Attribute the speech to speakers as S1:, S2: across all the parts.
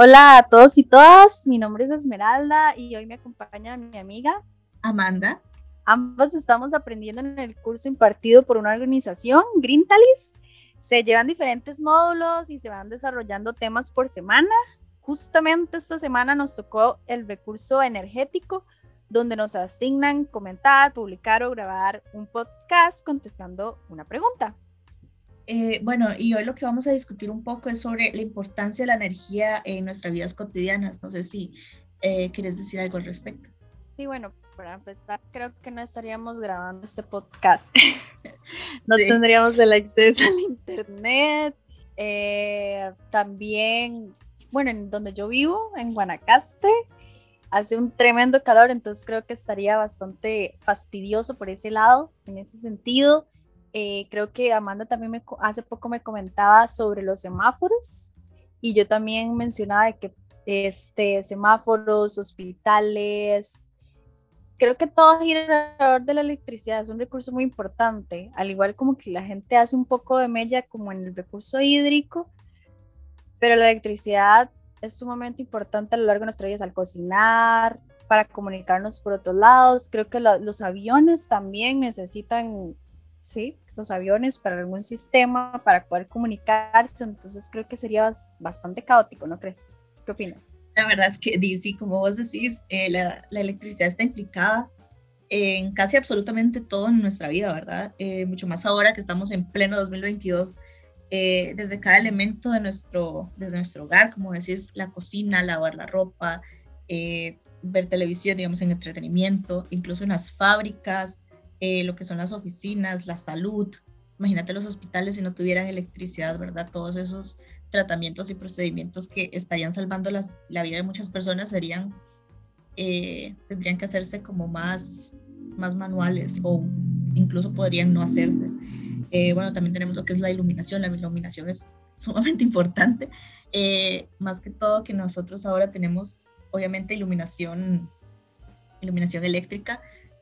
S1: Hola a todos y todas, mi nombre es Esmeralda y hoy me acompaña mi amiga
S2: Amanda.
S1: Ambas estamos aprendiendo en el curso impartido por una organización, Grintalis. Se llevan diferentes módulos y se van desarrollando temas por semana. Justamente esta semana nos tocó el recurso energético, donde nos asignan comentar, publicar o grabar un podcast contestando una pregunta.
S2: Eh, bueno, y hoy lo que vamos a discutir un poco es sobre la importancia de la energía en nuestras vidas cotidianas. No sé si eh, quieres decir algo al respecto.
S1: Sí, bueno, para empezar, creo que no estaríamos grabando este podcast. no tendríamos el acceso al internet. Eh, también, bueno, en donde yo vivo, en Guanacaste, hace un tremendo calor, entonces creo que estaría bastante fastidioso por ese lado, en ese sentido. Eh, creo que Amanda también me, hace poco me comentaba sobre los semáforos y yo también mencionaba que este, semáforos, hospitales, creo que todo gira alrededor de la electricidad, es un recurso muy importante, al igual como que la gente hace un poco de mella como en el recurso hídrico, pero la electricidad es sumamente importante a lo largo de nuestra vida al cocinar, para comunicarnos por otros lados, creo que los aviones también necesitan ¿sí? Los aviones para algún sistema, para poder comunicarse, entonces creo que sería bastante caótico, ¿no crees? ¿Qué opinas?
S2: La verdad es que, sí, como vos decís, eh, la, la, electricidad está implicada en casi absolutamente todo en nuestra vida, ¿verdad? Eh, mucho más ahora que estamos en pleno 2022, eh, desde cada elemento de nuestro, desde nuestro hogar, como decís, la cocina, lavar la ropa, ver televisión, digamos, en entretenimiento, incluso en las fábricas, eh, lo que son las oficinas, la salud. Imagínate los hospitales si no tuvieran electricidad, ¿verdad? Todos esos tratamientos y procedimientos que estarían salvando la vida de muchas personas serían, eh, tendrían que hacerse como más, más manuales o incluso podrían no hacerse. Eh, bueno, también tenemos lo que es la iluminación. La iluminación es sumamente importante. más que todo que nosotros ahora tenemos, obviamente, iluminación, iluminación eléctrica,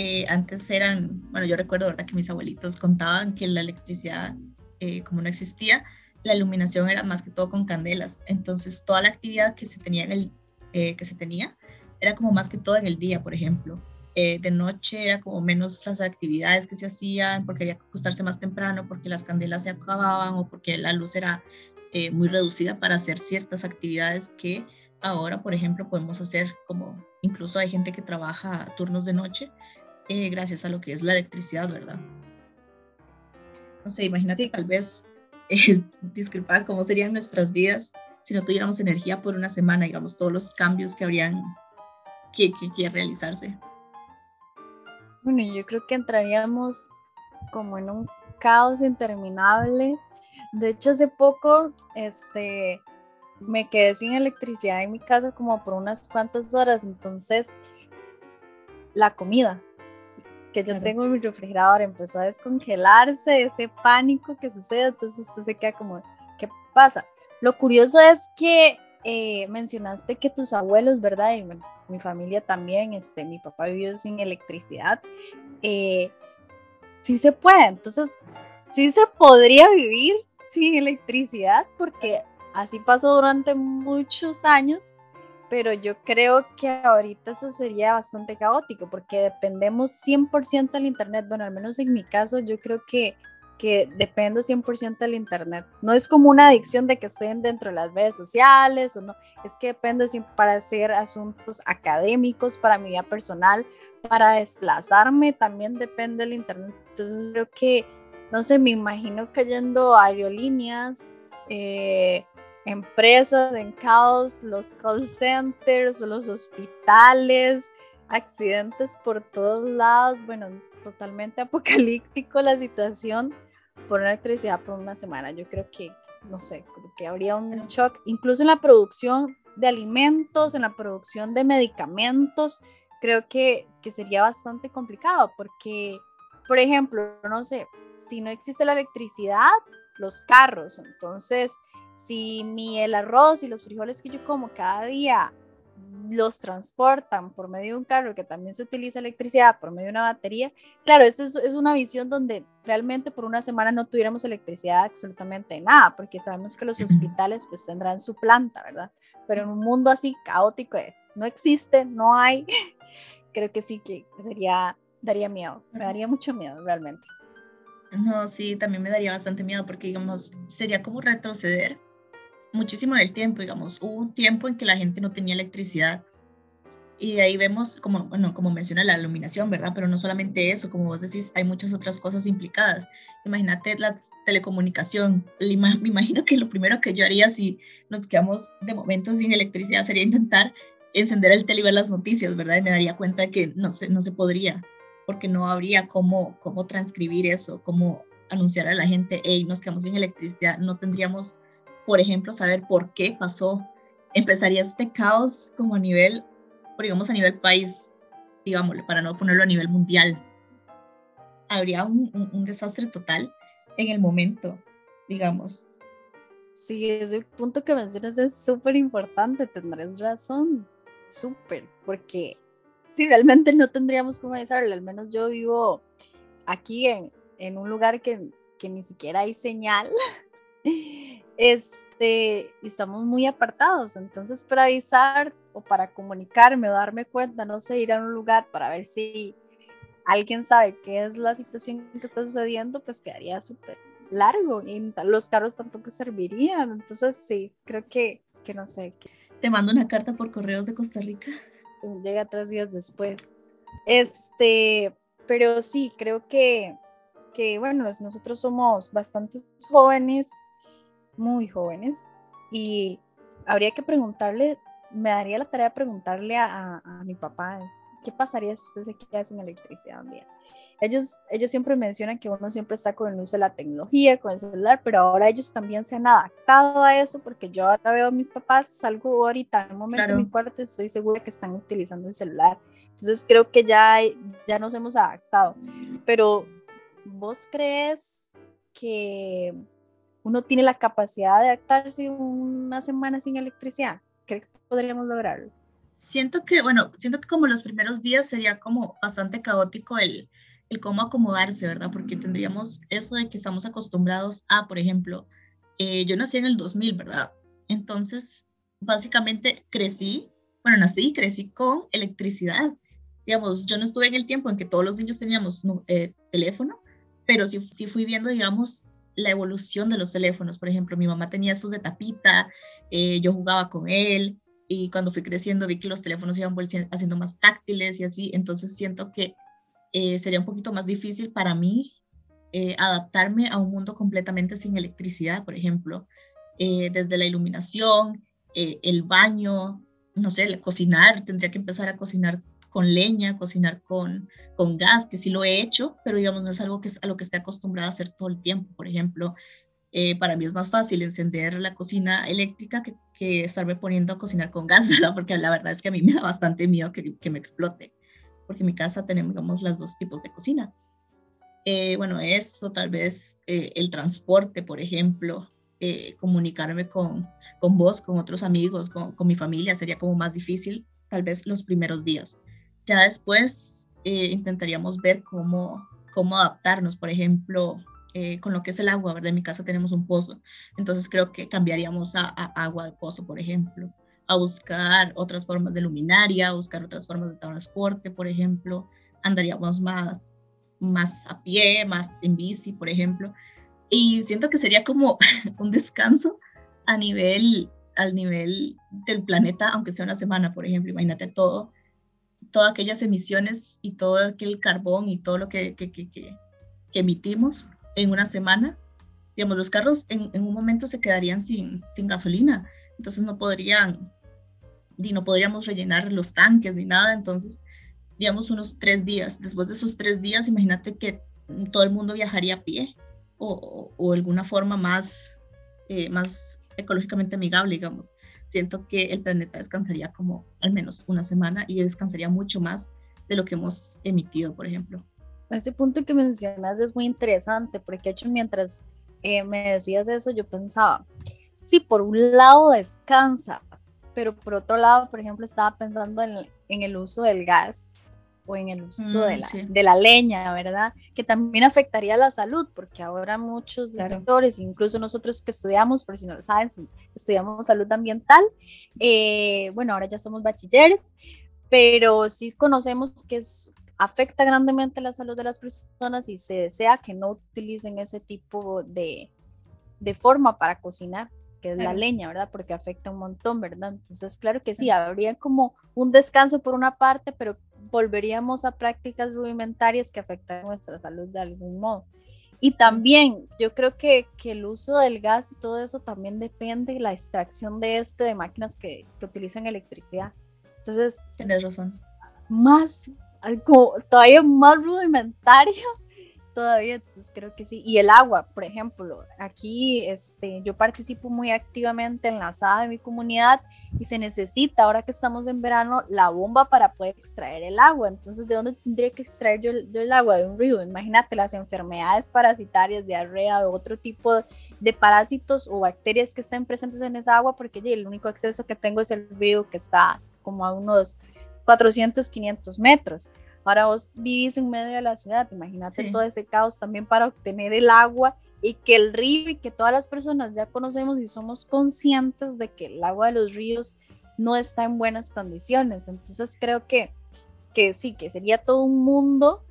S2: eh, antes eran, bueno, yo recuerdo, ¿verdad? Que mis abuelitos contaban que la electricidad, eh, como no existía, la iluminación era más que todo con candelas. Entonces, toda la actividad que se tenía, en el, eh, que se tenía era como más que todo en el día, por ejemplo. de noche era como menos las actividades que se hacían porque había que acostarse más temprano, porque las candelas se acababan o porque la luz era muy reducida para hacer ciertas actividades que ahora, por ejemplo, podemos hacer como incluso hay gente que trabaja turnos de noche eh, gracias a lo que es la electricidad, ¿verdad? No sé, imagínate tal vez, eh, disculpa, cómo serían nuestras vidas si no tuviéramos energía por una semana, digamos, todos los cambios que habrían que, que, realizarse.
S1: Bueno, yo creo que entraríamos como en un caos interminable. De hecho, hace poco, este, me quedé sin electricidad en mi casa como por unas cuantas horas, entonces la comida, que yo tengo en mi refrigerador empezó a descongelarse, ese pánico que sucede, entonces usted se queda como, ¿qué pasa? Lo curioso es que eh, mencionaste que tus abuelos, ¿verdad? Y mi familia también, este, mi papá vivió sin electricidad. Eh, sí se puede, entonces sí se podría vivir sin electricidad porque así pasó durante muchos años pero yo creo que ahorita eso sería bastante caótico porque dependemos 100% del Internet. Bueno, al menos en mi caso, yo creo que, que dependo 100% del Internet. No es como una adicción de que estoy dentro de las redes sociales o no, es que dependo para hacer asuntos académicos, para mi vida personal, para desplazarme, también depende del Internet. Entonces creo que, no sé, me imagino cayendo aerolíneas. Eh, empresas en caos, los call centers, los hospitales, accidentes por todos lados, bueno, totalmente apocalíptico la situación por electricidad por una semana. Yo creo que, no sé, creo que habría un shock, incluso en la producción de alimentos, en la producción de medicamentos, creo que, que sería bastante complicado porque, por ejemplo, no sé, si no existe la electricidad, los carros, entonces si mi el arroz y los frijoles que yo como cada día los transportan por medio de un carro que también se utiliza electricidad por medio de una batería. Claro, esto es, es, una visión donde realmente por una semana no tuviéramos electricidad absolutamente nada, porque sabemos que los hospitales pues tendrán su planta, ¿verdad? Pero en un mundo así caótico, no existe, no hay, creo que sí que sería, daría miedo, me daría mucho miedo realmente.
S2: No, sí, también me daría bastante miedo porque, digamos, sería como retroceder muchísimo en el tiempo, digamos, hubo un tiempo en que la gente no tenía electricidad y de ahí vemos, como, bueno, como menciona la iluminación, ¿verdad? Pero no solamente eso, como vos decís, hay muchas otras cosas implicadas. Imagínate la telecomunicación. Me imagino que lo primero que yo haría si nos quedamos de momento sin electricidad sería intentar encender el tele y ver las noticias, ¿verdad? Y me daría cuenta que no se, no se podría, porque no habría cómo, cómo transcribir eso, cómo anunciar a la gente, hey, nos quedamos sin electricidad, no tendríamos por ejemplo, saber por qué pasó, empezaría este caos como a nivel, digamos, a nivel país, digámoslo, para no ponerlo a nivel mundial. Habría un, un, desastre total en el momento, digamos.
S1: Sí, ese punto que mencionas es súper importante, tendrás razón, súper, porque si realmente no tendríamos cómo avisarle, al menos yo vivo aquí en, en un lugar que, que ni siquiera hay señal. este, estamos muy apartados. Entonces, para avisar o para comunicarme o darme cuenta, no sé, ir a un lugar para ver si alguien sabe qué es la situación que está sucediendo, pues quedaría súper largo y los carros tampoco servirían. Entonces, sí, creo que, que no sé.
S2: Te mando una carta por correos de Costa Rica.
S1: Llega tres días después. Este, pero sí, creo que, que bueno, nosotros somos bastante jóvenes muy jóvenes y habría que preguntarle, me daría la tarea de preguntarle a, mi papá qué pasaría si usted se queda sin electricidad un día. Ellos, ellos siempre mencionan que uno siempre está con el uso de la tecnología, con el celular, pero ahora ellos también se han adaptado a eso porque yo ahora veo a mis papás, salgo ahorita en un momento en mi cuarto y estoy segura que están utilizando el celular. Entonces creo que ya, ya nos hemos adaptado. Pero ¿vos crees que uno tiene la capacidad de adaptarse una semana sin electricidad. ¿Cree que podríamos lograrlo?
S2: Siento que, bueno, siento que como los primeros días sería como bastante caótico el, el cómo acomodarse, ¿verdad? Porque tendríamos eso de que estamos acostumbrados a, por ejemplo, eh, yo nací en el 2000, ¿verdad? Entonces, básicamente crecí, bueno, nací y crecí con electricidad. Digamos, yo no estuve en el tiempo en que todos los niños teníamos eh, teléfono, pero sí, sí fui viendo, digamos, la evolución de los teléfonos. Por ejemplo, mi mamá tenía esos de tapita, eh, yo jugaba con él y cuando fui creciendo vi que los teléfonos iban haciendo más táctiles y así, entonces siento que eh, sería un poquito más difícil para mí eh, adaptarme a un mundo completamente sin electricidad, por ejemplo, desde la iluminación, el baño, no sé, cocinar, tendría que empezar a cocinar con leña, cocinar con, con gas, que sí lo he hecho, pero digamos no es algo que a lo que esté acostumbrada a hacer todo el tiempo. Por ejemplo, eh, para mí es más fácil encender la cocina eléctrica que, que, estarme poniendo a cocinar con gas, ¿verdad? Porque la verdad es que a mí me da bastante miedo que, que me explote, porque en mi casa tenemos digamos, los dos tipos de cocina. Eh, bueno, eso, tal vez eh, el transporte, por ejemplo, comunicarme con, con vos, con otros amigos, con, con mi familia, sería como más difícil, tal vez los primeros días. Ya después eh, intentaríamos ver cómo, cómo adaptarnos, por ejemplo, eh, con lo que es el agua, ¿verdad? En mi casa tenemos un pozo, entonces creo que cambiaríamos a, agua de pozo, por ejemplo, a buscar otras formas de luminaria, a buscar otras formas de transporte, por ejemplo, andaríamos más, más a pie, más en bici, por ejemplo, y siento que sería como un descanso a nivel, al nivel del planeta, aunque sea una semana, por ejemplo, imagínate todo todas aquellas emisiones y todo aquel carbón y todo lo que, que, que, que emitimos en una semana, digamos, los carros en, un momento se quedarían sin, sin gasolina, entonces no podrían, ni no podríamos rellenar los tanques ni nada, entonces, digamos, unos tres días. Después de esos tres días, imagínate que todo el mundo viajaría a pie o, o, alguna forma más, eh, más ecológicamente amigable, digamos siento que el planeta descansaría como al menos una semana y descansaría mucho más de lo que hemos emitido, por ejemplo.
S1: Ese punto que mencionas es muy interesante porque hecho mientras eh, me decías eso yo pensaba, sí, por un lado descansa, pero por otro lado, por ejemplo, estaba pensando en, en el uso del gas o en el uso de, mm, la, de, la, leña, ¿verdad? Que también afectaría la salud, porque ahora muchos doctores, incluso nosotros que estudiamos, por si no lo saben, estudiamos salud ambiental, eh, bueno, ahora ya somos bachilleres, pero sí conocemos que es, afecta grandemente la salud de las personas y se desea que no utilicen ese tipo de, de forma para cocinar que es la leña, ¿verdad? Porque afecta un montón, ¿verdad? Entonces, claro que sí, habría como un descanso por una parte, pero volveríamos a prácticas rudimentarias que afectan nuestra salud de algún modo. Y también yo creo que, que, el uso del gas y todo eso también depende de la extracción de este de máquinas que, que utilizan electricidad. Entonces,
S2: tienes razón.
S1: Más, algo todavía más rudimentario todavía, entonces creo que sí. Y el agua, por ejemplo, aquí este, yo participo muy activamente en la asada de mi comunidad y se necesita, ahora que estamos en verano, la bomba para poder extraer el agua. Entonces, ¿de dónde tendría que extraer yo, el agua? De un río. Imagínate las enfermedades parasitarias, diarrea o otro tipo de parásitos o bacterias que estén presentes en esa agua, porque el único acceso que tengo es el río que está como a unos 400, 500 metros. Ahora vos vivís en medio de la ciudad, imagínate todo ese caos también para obtener el agua y que el río y que todas las personas ya conocemos y somos conscientes de que el agua de los ríos no está en buenas condiciones. Entonces creo que, que sí, que sería todo un mundo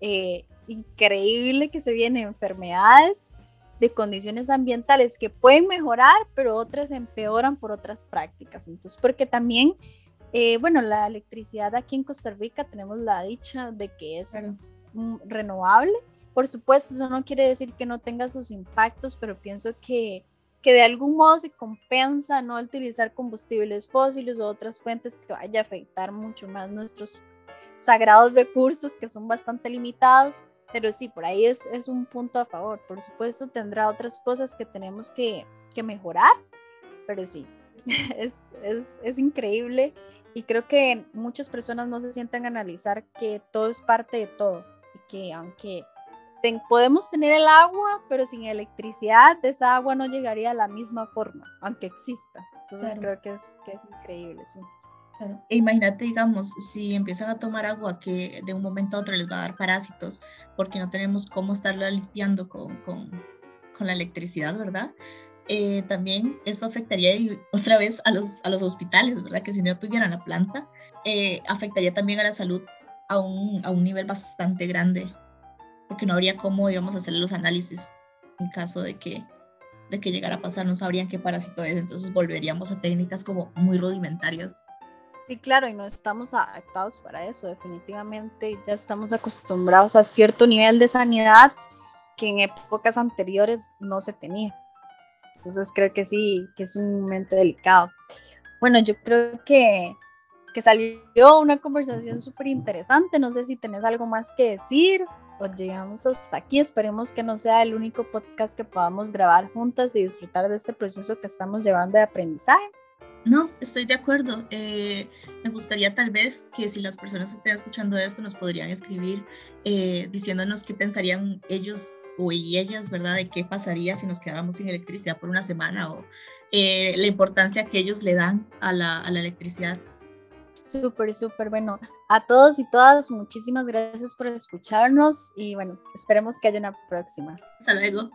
S1: eh, increíble que se vienen enfermedades de condiciones ambientales que pueden mejorar, pero otras empeoran por otras prácticas. Entonces, porque también eh, bueno, la electricidad aquí en Costa Rica tenemos la dicha de que es renovable. Por supuesto, eso no quiere decir que no tenga sus impactos, pero pienso que, que de algún modo se compensa no utilizar combustibles fósiles o otras fuentes que vaya a afectar mucho más nuestros sagrados recursos que son bastante limitados. Pero sí, por ahí es, es un punto a favor. Por supuesto, tendrá otras cosas que tenemos que, que mejorar, pero sí, es, es, es increíble y creo que muchas personas no se sientan a analizar que todo es parte de todo y que aunque podemos tener el agua, pero sin electricidad, esa agua no llegaría a la misma forma, aunque exista. Entonces creo que es, que es increíble, sí.
S2: E imagínate, digamos, si empiezan a tomar agua que de un momento a otro les va a dar parásitos porque no tenemos cómo estarla limpiando con, con, con la electricidad, ¿verdad? Eh, también esto afectaría otra vez a los, a los hospitales, ¿verdad? Que si no tuvieran la planta, eh, afectaría también a la salud a un, a un nivel bastante grande, porque no habría cómo, digamos, hacer los análisis en caso de que, de que llegara a pasar, no sabrían qué parásito es, entonces volveríamos a técnicas como muy rudimentarias.
S1: Sí, claro, y no estamos adaptados para eso, definitivamente ya estamos acostumbrados a cierto nivel de sanidad que en épocas anteriores no se tenía. Entonces creo que sí, que es un momento delicado. Bueno, yo creo que, que salió una conversación súper interesante. No sé si tenés algo más que decir o llegamos hasta aquí. Esperemos que no sea el único podcast que podamos grabar juntas y disfrutar de este proceso que estamos llevando de aprendizaje.
S2: No, estoy de acuerdo. Eh, me gustaría tal vez que si las personas estén escuchando esto nos podrían escribir eh, diciéndonos qué pensarían ellos o y ellas, ¿verdad? De qué pasaría si nos quedáramos sin electricidad por una semana o eh, la importancia que ellos le dan a la, a la electricidad.
S1: Súper, súper bueno. A todos y todas, muchísimas gracias por escucharnos y bueno, esperemos que haya una próxima.
S2: Hasta luego.